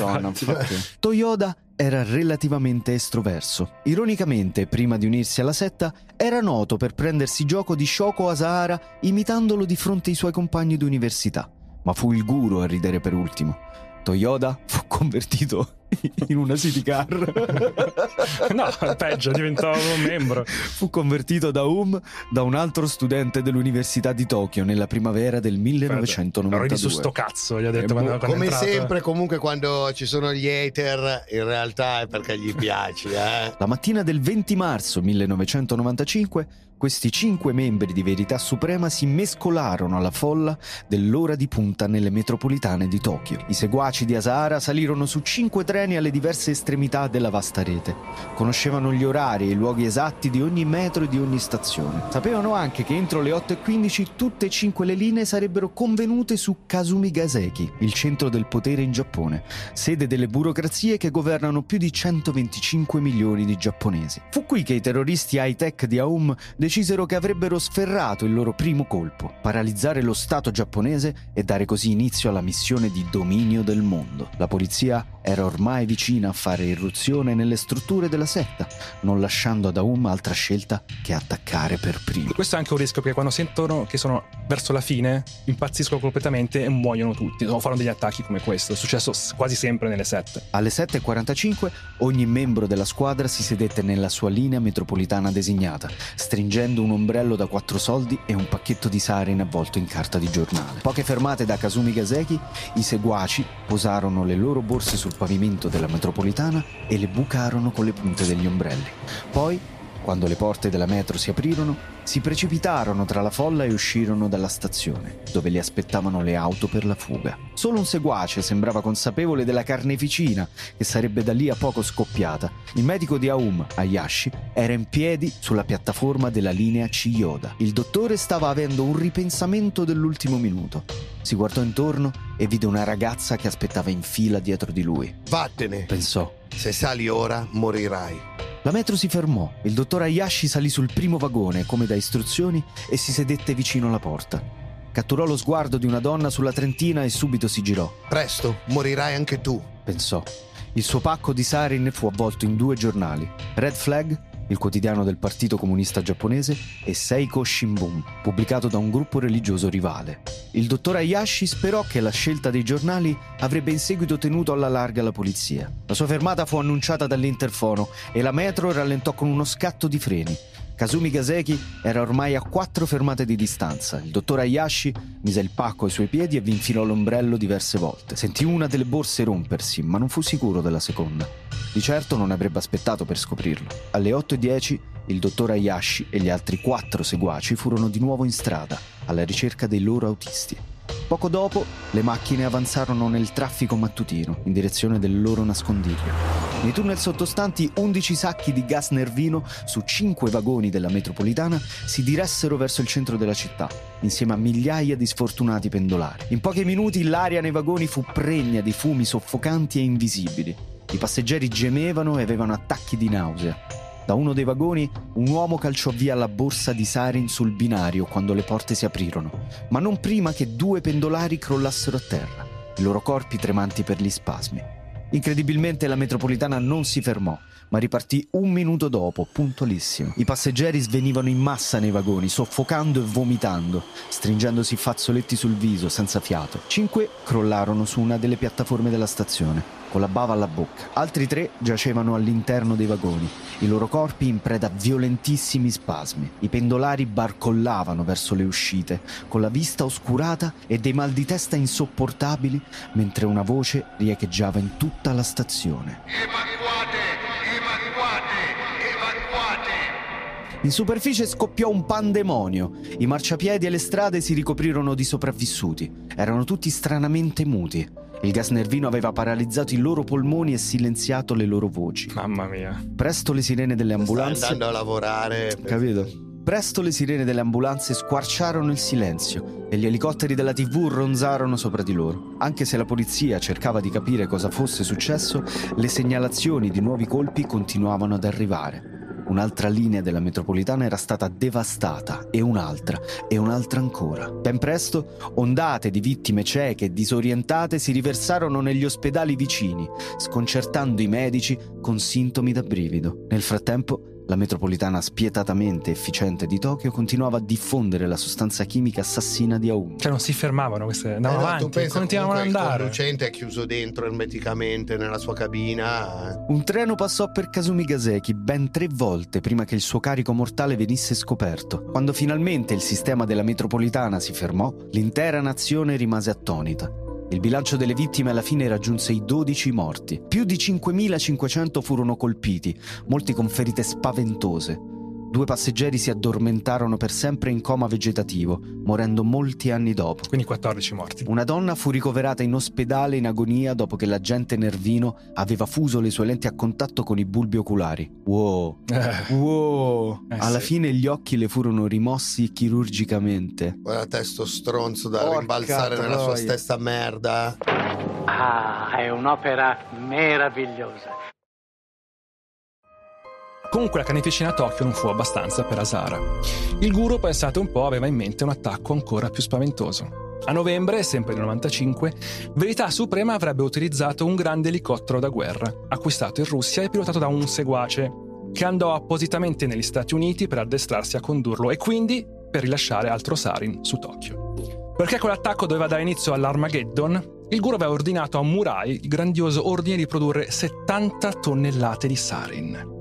Toyoda era relativamente estroverso. Ironicamente, prima di unirsi alla setta, era noto per prendersi gioco di Shoko Asahara imitandolo di fronte ai suoi compagni d'università. Ma fu il guru a ridere per ultimo. Toyoda fu convertito (laughs) in una city car. No, peggio, diventavo un membro. fu convertito da Um da un altro studente dell'Università di Tokyo nella primavera del Ero su 1992. sto cazzo, gli ho detto Eh, quando, quando è Come sempre, comunque, quando ci sono gli hater, in realtà è perché gli piaci, eh. La mattina del 20 marzo 1995, questi cinque membri di Verità Suprema si mescolarono alla folla dell'ora di punta nelle metropolitane di Tokyo. I seguaci di Asahara salirono su cinque treni alle diverse estremità della vasta rete. Conoscevano gli orari e i luoghi esatti di ogni metro e di ogni stazione. Sapevano anche che entro le 8.15 tutte e cinque le linee sarebbero convenute su Kasumigaseki, il centro del potere in Giappone, sede delle burocrazie che governano più di 125 milioni di giapponesi. Fu qui che i terroristi high-tech di Aum decisero che avrebbero sferrato il loro primo colpo, paralizzare lo Stato giapponese e dare così inizio alla missione di dominio del mondo. La polizia era ormai vicina a fare irruzione nelle strutture della setta, non lasciando ad Aum altra scelta che attaccare per primo. Questo è anche un rischio perché quando sentono che sono verso la fine impazziscono completamente e muoiono tutti o fanno degli attacchi come questo. È successo quasi sempre nelle sette. Alle 7.45 ogni membro della squadra si sedette nella sua linea metropolitana designata, stringendo un ombrello da quattro soldi e un pacchetto di sarin avvolto in carta di giornale. Poche fermate da Kasumi Gaseki, i seguaci posarono le loro borse sul pavimento della metropolitana e le bucarono con le punte degli ombrelli. Poi quando le porte della metro si aprirono, si precipitarono tra la folla e uscirono dalla stazione, dove li aspettavano le auto per la fuga. Solo un seguace sembrava consapevole della carneficina che sarebbe da lì a poco scoppiata. Il medico di Aum, Ayashi, era in piedi sulla piattaforma della linea Chiyoda. Il dottore stava avendo un ripensamento dell'ultimo minuto. Si guardò intorno e vide una ragazza che aspettava in fila dietro di lui. Vattene. Pensò. Se sali ora, morirai. La metro si fermò, il dottor Ayashi salì sul primo vagone, come da istruzioni, e si sedette vicino alla porta. Catturò lo sguardo di una donna sulla trentina e subito si girò. Presto, morirai anche tu, pensò. Il suo pacco di sarin fu avvolto in due giornali, Red Flag il quotidiano del Partito Comunista Giapponese, e Seiko Shimbun, pubblicato da un gruppo religioso rivale. Il dottor Hayashi sperò che la scelta dei giornali avrebbe in seguito tenuto alla larga la polizia. La sua fermata fu annunciata dall'interfono e la metro rallentò con uno scatto di freni. Kazumi Gaseki era ormai a quattro fermate di distanza. Il dottor Hayashi mise il pacco ai suoi piedi e vi infilò l'ombrello diverse volte. Sentì una delle borse rompersi, ma non fu sicuro della seconda. Di certo non avrebbe aspettato per scoprirlo. Alle 8.10 il dottor Hayashi e gli altri quattro seguaci furono di nuovo in strada, alla ricerca dei loro autisti. Poco dopo le macchine avanzarono nel traffico mattutino in direzione del loro nascondiglio. Nei tunnel sottostanti 11 sacchi di gas nervino su 5 vagoni della metropolitana si diressero verso il centro della città, insieme a migliaia di sfortunati pendolari. In pochi minuti l'aria nei vagoni fu pregna di fumi soffocanti e invisibili. I passeggeri gemevano e avevano attacchi di nausea. Da uno dei vagoni un uomo calciò via la borsa di sarin sul binario quando le porte si aprirono, ma non prima che due pendolari crollassero a terra, i loro corpi tremanti per gli spasmi. Incredibilmente la metropolitana non si fermò, ma ripartì un minuto dopo, puntualissimo. I passeggeri svenivano in massa nei vagoni, soffocando e vomitando, stringendosi fazzoletti sul viso, senza fiato. Cinque crollarono su una delle piattaforme della stazione con la bava alla bocca. Altri tre giacevano all'interno dei vagoni, i loro corpi in preda a violentissimi spasmi. I pendolari barcollavano verso le uscite, con la vista oscurata e dei mal di testa insopportabili, mentre una voce riecheggiava in tutta la stazione. Evacuate! Evacuate! Evacuate! In superficie scoppiò un pandemonio. I marciapiedi e le strade si ricoprirono di sopravvissuti. Erano tutti stranamente muti. Il gas nervino aveva paralizzato i loro polmoni e silenziato le loro voci. Mamma mia. Presto le sirene delle ambulanze. Sta andando a lavorare. Capito? Presto le sirene delle ambulanze squarciarono il silenzio e gli elicotteri della TV ronzarono sopra di loro. Anche se la polizia cercava di capire cosa fosse successo, le segnalazioni di nuovi colpi continuavano ad arrivare. Un'altra linea della metropolitana era stata devastata e un'altra e un'altra ancora. Ben presto ondate di vittime cieche e disorientate si riversarono negli ospedali vicini, sconcertando i medici con sintomi da brivido. Nel frattempo la metropolitana spietatamente efficiente di Tokyo continuava a diffondere la sostanza chimica assassina di Aum. Cioè non si fermavano queste, andavano eh, avanti, continuavano ad andare. Il conducente è chiuso dentro ermeticamente nella sua cabina. Un treno passò per Kazumi Gaseki ben tre volte prima che il suo carico mortale venisse scoperto. Quando finalmente il sistema della metropolitana si fermò, l'intera nazione rimase attonita. Il bilancio delle vittime alla fine raggiunse i 12 morti. Più di 5.500 furono colpiti, molti con ferite spaventose. Due passeggeri si addormentarono per sempre in coma vegetativo, morendo molti anni dopo. Quindi 14 morti. Una donna fu ricoverata in ospedale in agonia dopo che l'agente Nervino aveva fuso le sue lenti a contatto con i bulbi oculari. Wow. Eh. Wow. Eh, Alla sì. fine gli occhi le furono rimossi chirurgicamente. Guarda testo stronzo da Porca rimbalzare troia. nella sua stessa merda. Ah, è un'opera meravigliosa. Comunque la carneficina a Tokyo non fu abbastanza per Asara. Il guru, pensate un po', aveva in mente un attacco ancora più spaventoso. A novembre, sempre nel 95, Verità Suprema avrebbe utilizzato un grande elicottero da guerra, acquistato in Russia e pilotato da un seguace, che andò appositamente negli Stati Uniti per addestrarsi a condurlo e quindi per rilasciare altro sarin su Tokyo. Perché quell'attacco doveva dare inizio all'Armageddon, il guru aveva ordinato a Murai il grandioso ordine di produrre 70 tonnellate di sarin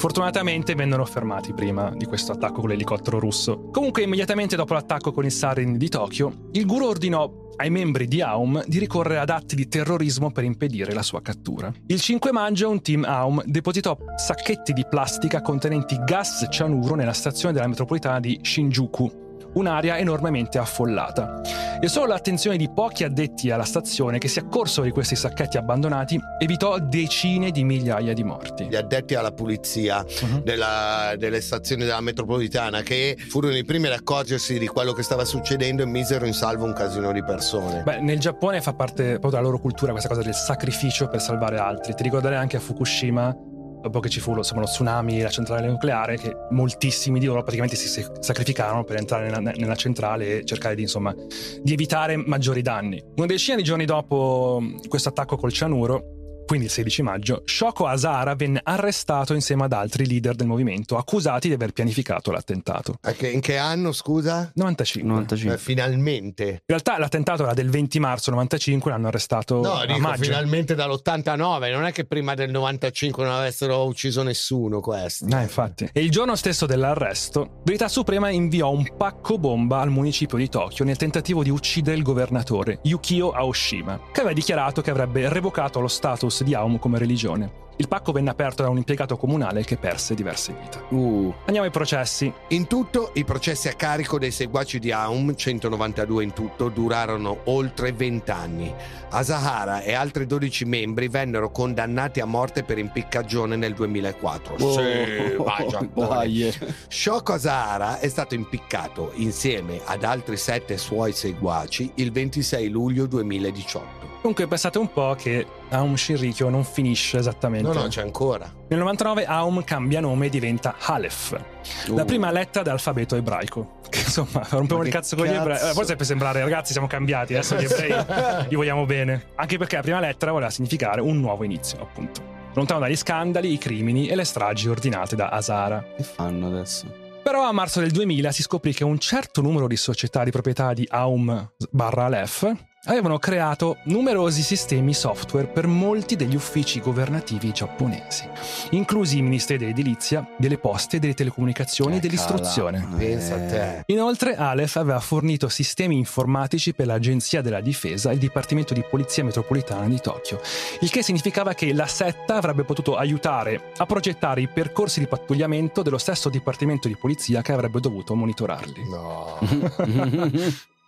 Fortunatamente vennero fermati prima di questo attacco con l'elicottero russo. Comunque, immediatamente dopo l'attacco con il Sarin di Tokyo, il guru ordinò ai membri di Aum di ricorrere ad atti di terrorismo per impedire la sua cattura. Il 5 maggio un team Aum depositò sacchetti di plastica contenenti gas cianuro nella stazione della metropolitana di Shinjuku, un'area enormemente affollata. E solo l'attenzione di pochi addetti alla stazione che si accorsero di questi sacchetti abbandonati evitò decine di migliaia di morti. Gli addetti alla pulizia Mhm. della- delle stazioni della metropolitana che furono i primi ad accorgersi di quello che stava succedendo e misero in salvo un casino di persone. Beh, nel Giappone fa parte proprio della loro cultura questa cosa del sacrificio per salvare altri. Ti ricorderai anche a Fukushima, dopo che ci fu lo, insomma, lo tsunami la centrale nucleare, che moltissimi di loro praticamente si sacrificarono per entrare nella, nella centrale e cercare di, insomma, di evitare maggiori danni. Una decina di giorni dopo questo attacco col cianuro, quindi il 16 maggio, Shoko Asahara venne arrestato insieme ad altri leader del movimento, accusati di aver pianificato l'attentato. In che anno, scusa? 95. 95. Eh, finalmente. In realtà l'attentato era del 20 marzo 95, l'hanno arrestato No, a dico maggio. finalmente dall'89, non è che prima del 95 non avessero ucciso nessuno questi. Eh, infatti. E il giorno stesso dell'arresto, Verità Suprema inviò un pacco bomba al municipio di Tokyo nel tentativo di uccidere il governatore Yukio Aoshima, che aveva dichiarato che avrebbe revocato lo status di Aum come religione. Il pacco venne aperto da un impiegato comunale che perse diverse vite. Uh, Andiamo ai processi. In tutto, i processi a carico dei seguaci di Aum, 192 in tutto, durarono oltre 20 anni. Asahara e altri 12 membri vennero condannati a morte per impiccagione nel 2004. Sì, vai Giappone. (laughs) dai. Shoko Asahara è stato impiccato insieme ad altri sette suoi seguaci il 26 luglio 2018. Comunque pensate un po' che Aum Shinrikyo non finisce esattamente. No, no, c'è ancora. Nel 99 Aum cambia nome e diventa Aleph, la Uh. prima lettera dell'alfabeto ebraico. (laughs) Che insomma, rompiamo il cazzo con gli ebrei. Eh, Forse per sembrare, ragazzi, siamo cambiati. Adesso gli ebrei (laughs) li vogliamo bene. Anche perché la prima lettera voleva significare un nuovo inizio, appunto. Lontano dagli scandali, i crimini e le stragi ordinate da Asara. Che fanno adesso? Però a marzo del 2000 si scoprì che un certo numero di società di proprietà di Aum barra Aleph avevano creato numerosi sistemi software per molti degli uffici governativi giapponesi, inclusi i ministeri dell'edilizia, delle poste, delle telecomunicazioni e dell'istruzione. Eh. Inoltre Aleph aveva fornito sistemi informatici per l'Agenzia della Difesa e il Dipartimento di Polizia Metropolitana di Tokyo, il che significava che la setta avrebbe potuto aiutare a progettare i percorsi di pattugliamento dello stesso Dipartimento di Polizia che avrebbe dovuto monitorarli. No. (laughs)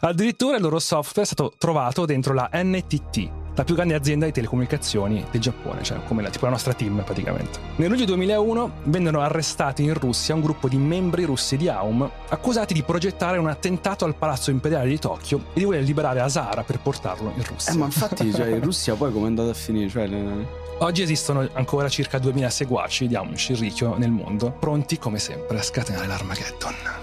Addirittura il loro software è stato trovato dentro la NTT, la più grande azienda di telecomunicazioni del Giappone, cioè come la, tipo la nostra team praticamente. Nel luglio 2001 vennero arrestati in Russia un gruppo di membri russi di Aum accusati di progettare un attentato al palazzo imperiale di Tokyo e di voler liberare Asara per portarlo in Russia. Eh, ma infatti, (laughs) cioè, in Russia poi come è andata a finire? Cioè, le- Oggi esistono ancora circa 2000 seguaci di Aum Shinrikyo nel mondo, pronti come sempre a scatenare l'Armageddon.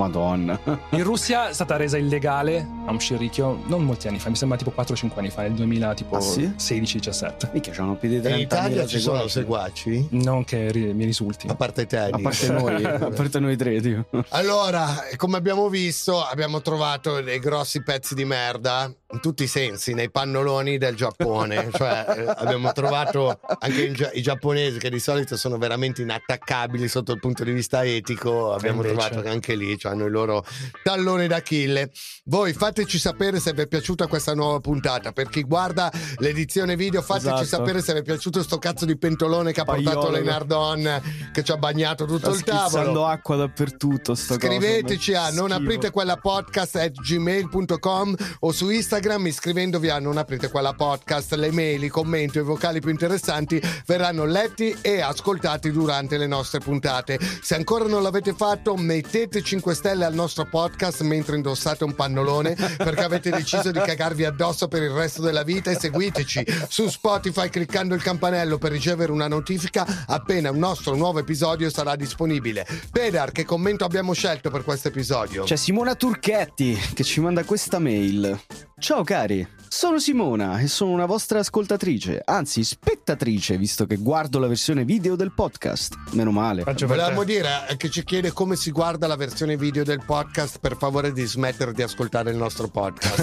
Madonna. (laughs) In Russia è stata resa illegale Aum Shinrikyo non molti anni fa, mi sembra tipo 4-5 anni fa, nel 2000 tipo Ah, sì? 16-17. Mica c'hanno più di 30 In Italia ci sono seguaci? Non che ri- mi risulti. A parte te. A parte noi, a (laughs) parte noi tre, tipo. Allora, come abbiamo visto, abbiamo trovato dei grossi pezzi di merda in tutti i sensi nei pannoloni del Giappone. (laughs) cioè, eh, abbiamo trovato anche i, gia- i giapponesi che di solito sono veramente inattaccabili sotto il punto di vista etico. Abbiamo invece- trovato che anche lì cioè, hanno i loro talloni d'Achille. Voi fateci sapere se vi è piaciuta questa nuova puntata. Per chi guarda l'edizione video, fateci Esatto. sapere se vi è piaciuto sto cazzo di pentolone che ha portato Paiolo. Lenardon che ci ha bagnato tutto Sta il tavolo. acqua dappertutto. Scriveteci a non aprite quella podcast at gmail.com o su Instagram iscrivendovi a non aprite quella podcast. Le mail, i commenti o i vocali più interessanti verranno letti e ascoltati durante le nostre puntate. Se ancora non l'avete fatto, mettete 5 stelle al nostro podcast mentre indossate un pannolone perché avete deciso di cagarvi addosso per il resto della vita e seguiteci su Spotify cliccando il campanello per ricevere una notifica appena un nostro nuovo episodio sarà disponibile. Pedar, che commento abbiamo scelto per questo episodio? C'è Simona Turchetti che ci manda questa mail. Ciao cari, Sono Simona e sono una vostra ascoltatrice, anzi spettatrice, visto che guardo la versione video del podcast. Meno male. Volevamo dire eh, che ci chiede come si guarda la versione video del podcast, per favore di smettere di ascoltare il nostro podcast.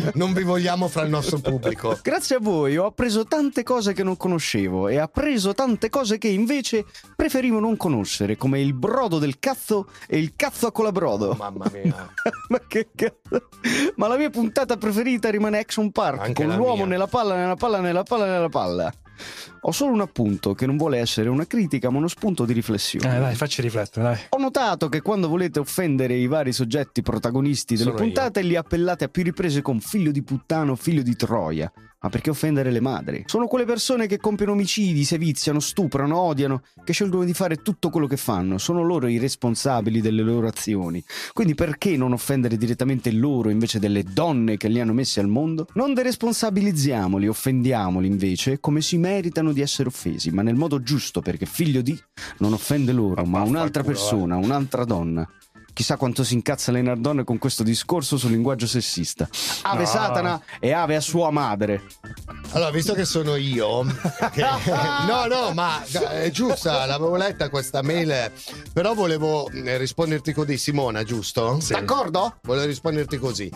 (laughs) non vi vogliamo fra il nostro pubblico. Grazie a voi ho appreso tante cose che non conoscevo e appreso tante cose che invece preferivo non conoscere, come il brodo del cazzo e il cazzo a colabrodo. Mamma mia. (laughs) Ma che cazzo? Ma la mia puntata preferita rimane Action Park, Anche con l'uomo mia. nella palla, nella palla, nella palla, nella palla. Ho solo un appunto che non vuole essere una critica, ma uno spunto di riflessione. Eh, dai, facci riflettere, dai. Ho notato che quando volete offendere i vari soggetti protagonisti delle Sono io. puntate li appellate a più riprese con figlio di puttano, figlio di troia. Ma perché offendere le madri? Sono quelle persone che compiono omicidi, seviziano, stuprano, odiano, che scelgono di fare tutto quello che fanno. Sono loro i responsabili delle loro azioni. Quindi perché non offendere direttamente loro invece delle donne che li hanno messi al mondo? Non deresponsabilizziamoli, offendiamoli invece come si meritano di essere offesi, ma nel modo giusto perché figlio di non offende loro, ma un'altra vaffanculo, persona, un'altra donna. Chissà quanto si incazza le nardone con questo discorso sul linguaggio sessista. Ave No. Satana e ave a sua madre. Allora, visto che sono io, che- (laughs) no, no, ma è giusta, l'avevo letta questa mail, però volevo eh, risponderti così, Simona, giusto? Sì. D'accordo? Volevo risponderti così.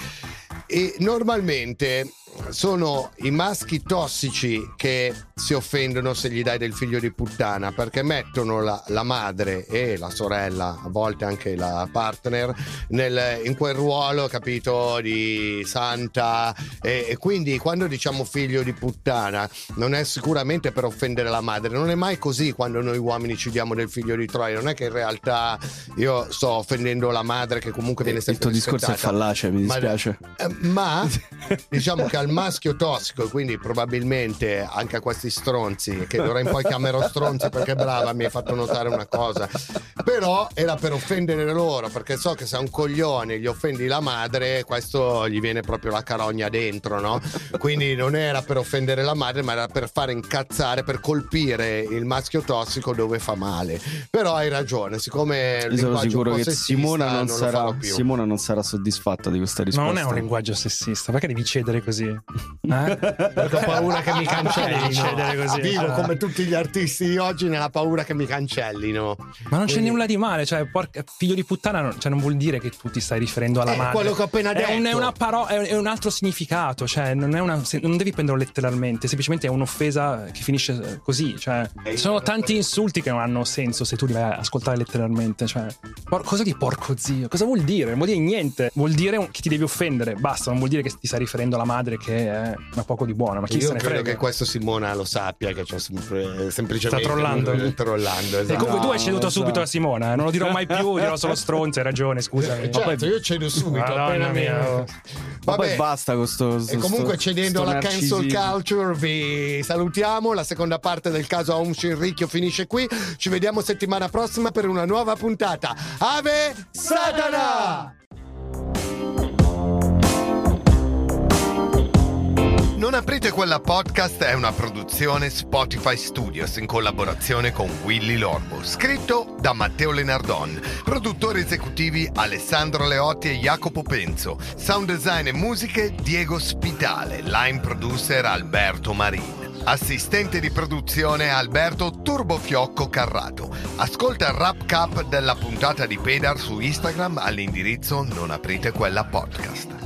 E normalmente sono i maschi tossici che si offendono se gli dai del figlio di puttana perché mettono la, la madre e la sorella, a volte anche la partner, nel- in quel ruolo, capito, di santa. E, e quindi quando diciamo figlio di puttana non è sicuramente per offendere la madre, non è mai così quando noi uomini ci diamo del figlio di Troia, non è che in realtà io sto offendendo la madre che comunque viene Il sempre tuo discorso è fallace, mi Ma- dispiace. eh, Ma diciamo che al (laughs) maschio tossico, e quindi probabilmente anche a questi stronzi, che d'ora in poi chiamerò stronzi perché brava, mi hai fatto notare una cosa. Però era per offendere loro, perché so che se a un coglione gli offendi la madre, questo gli viene proprio la carogna dentro, no? Quindi non era per offendere la madre, ma era per fare incazzare, per colpire il maschio tossico dove fa male. Però hai ragione, siccome Io sono linguaggio sicuro che sessista, Simona non, lo sarà. Simona non sarà soddisfatta di questa Ma risposta. non è un linguaggio sessista, perché devi cedere così? Eh? Perché ho paura che mi (laughs) cancellino. così. Vivo Eh. come tutti gli artisti di oggi nella paura che mi cancellino. Ma non c'è Quindi- nulla di male, cioè, porca- figlio di puttana, non, cioè, non vuol dire che tu ti stai riferendo alla È madre. quello che ho appena È un, è detto. una paro- è è un altro significato, cioè, non, è una- non devi prenderlo letteralmente, semplicemente è un'offesa che finisce eh, così. Cioè, ci sono tanti insulti che non hanno senso se tu li vai a ascoltare letteralmente. Cioè, por- cosa di porco zio? Cosa vuol dire? Non vuol dire niente. Vuol dire un- che ti devi offendere, basta. Non vuol dire che ti stai riferendo alla madre che è una poco di buona. Ma chi Io se ne credo frega? che questo Simona lo sappia, che c'ho sempre, semplicemente Sta trollando. (laughs) trollando, E esatto. comunque tu hai No, ceduto subito a Simona, eh, non lo dirò mai più, dirò solo (laughs) stronzo, hai ragione, scusami. Certo, io cedo subito. Madonna appena mi- mia. Ma poi Vabbè, basta con sto, E comunque sto- cedendo sto alla cancel narcisismo. culture vi salutiamo. La seconda parte del caso Aum Shinrikyo finisce qui. Ci vediamo settimana prossima per una nuova puntata. Ave Satana! Non aprite quella podcast è una produzione Spotify Studios in collaborazione con Willy Lorbo. Scritto da Matteo Lenardon. Produttori esecutivi Alessandro Leotti e Jacopo Penzo. Sound design e musiche Diego Spitale. Line producer Alberto Marin. Assistente di produzione Alberto Turbofiocco Carrato. Ascolta il rap cap della puntata di Pedar su Instagram all'indirizzo non aprite quella podcast.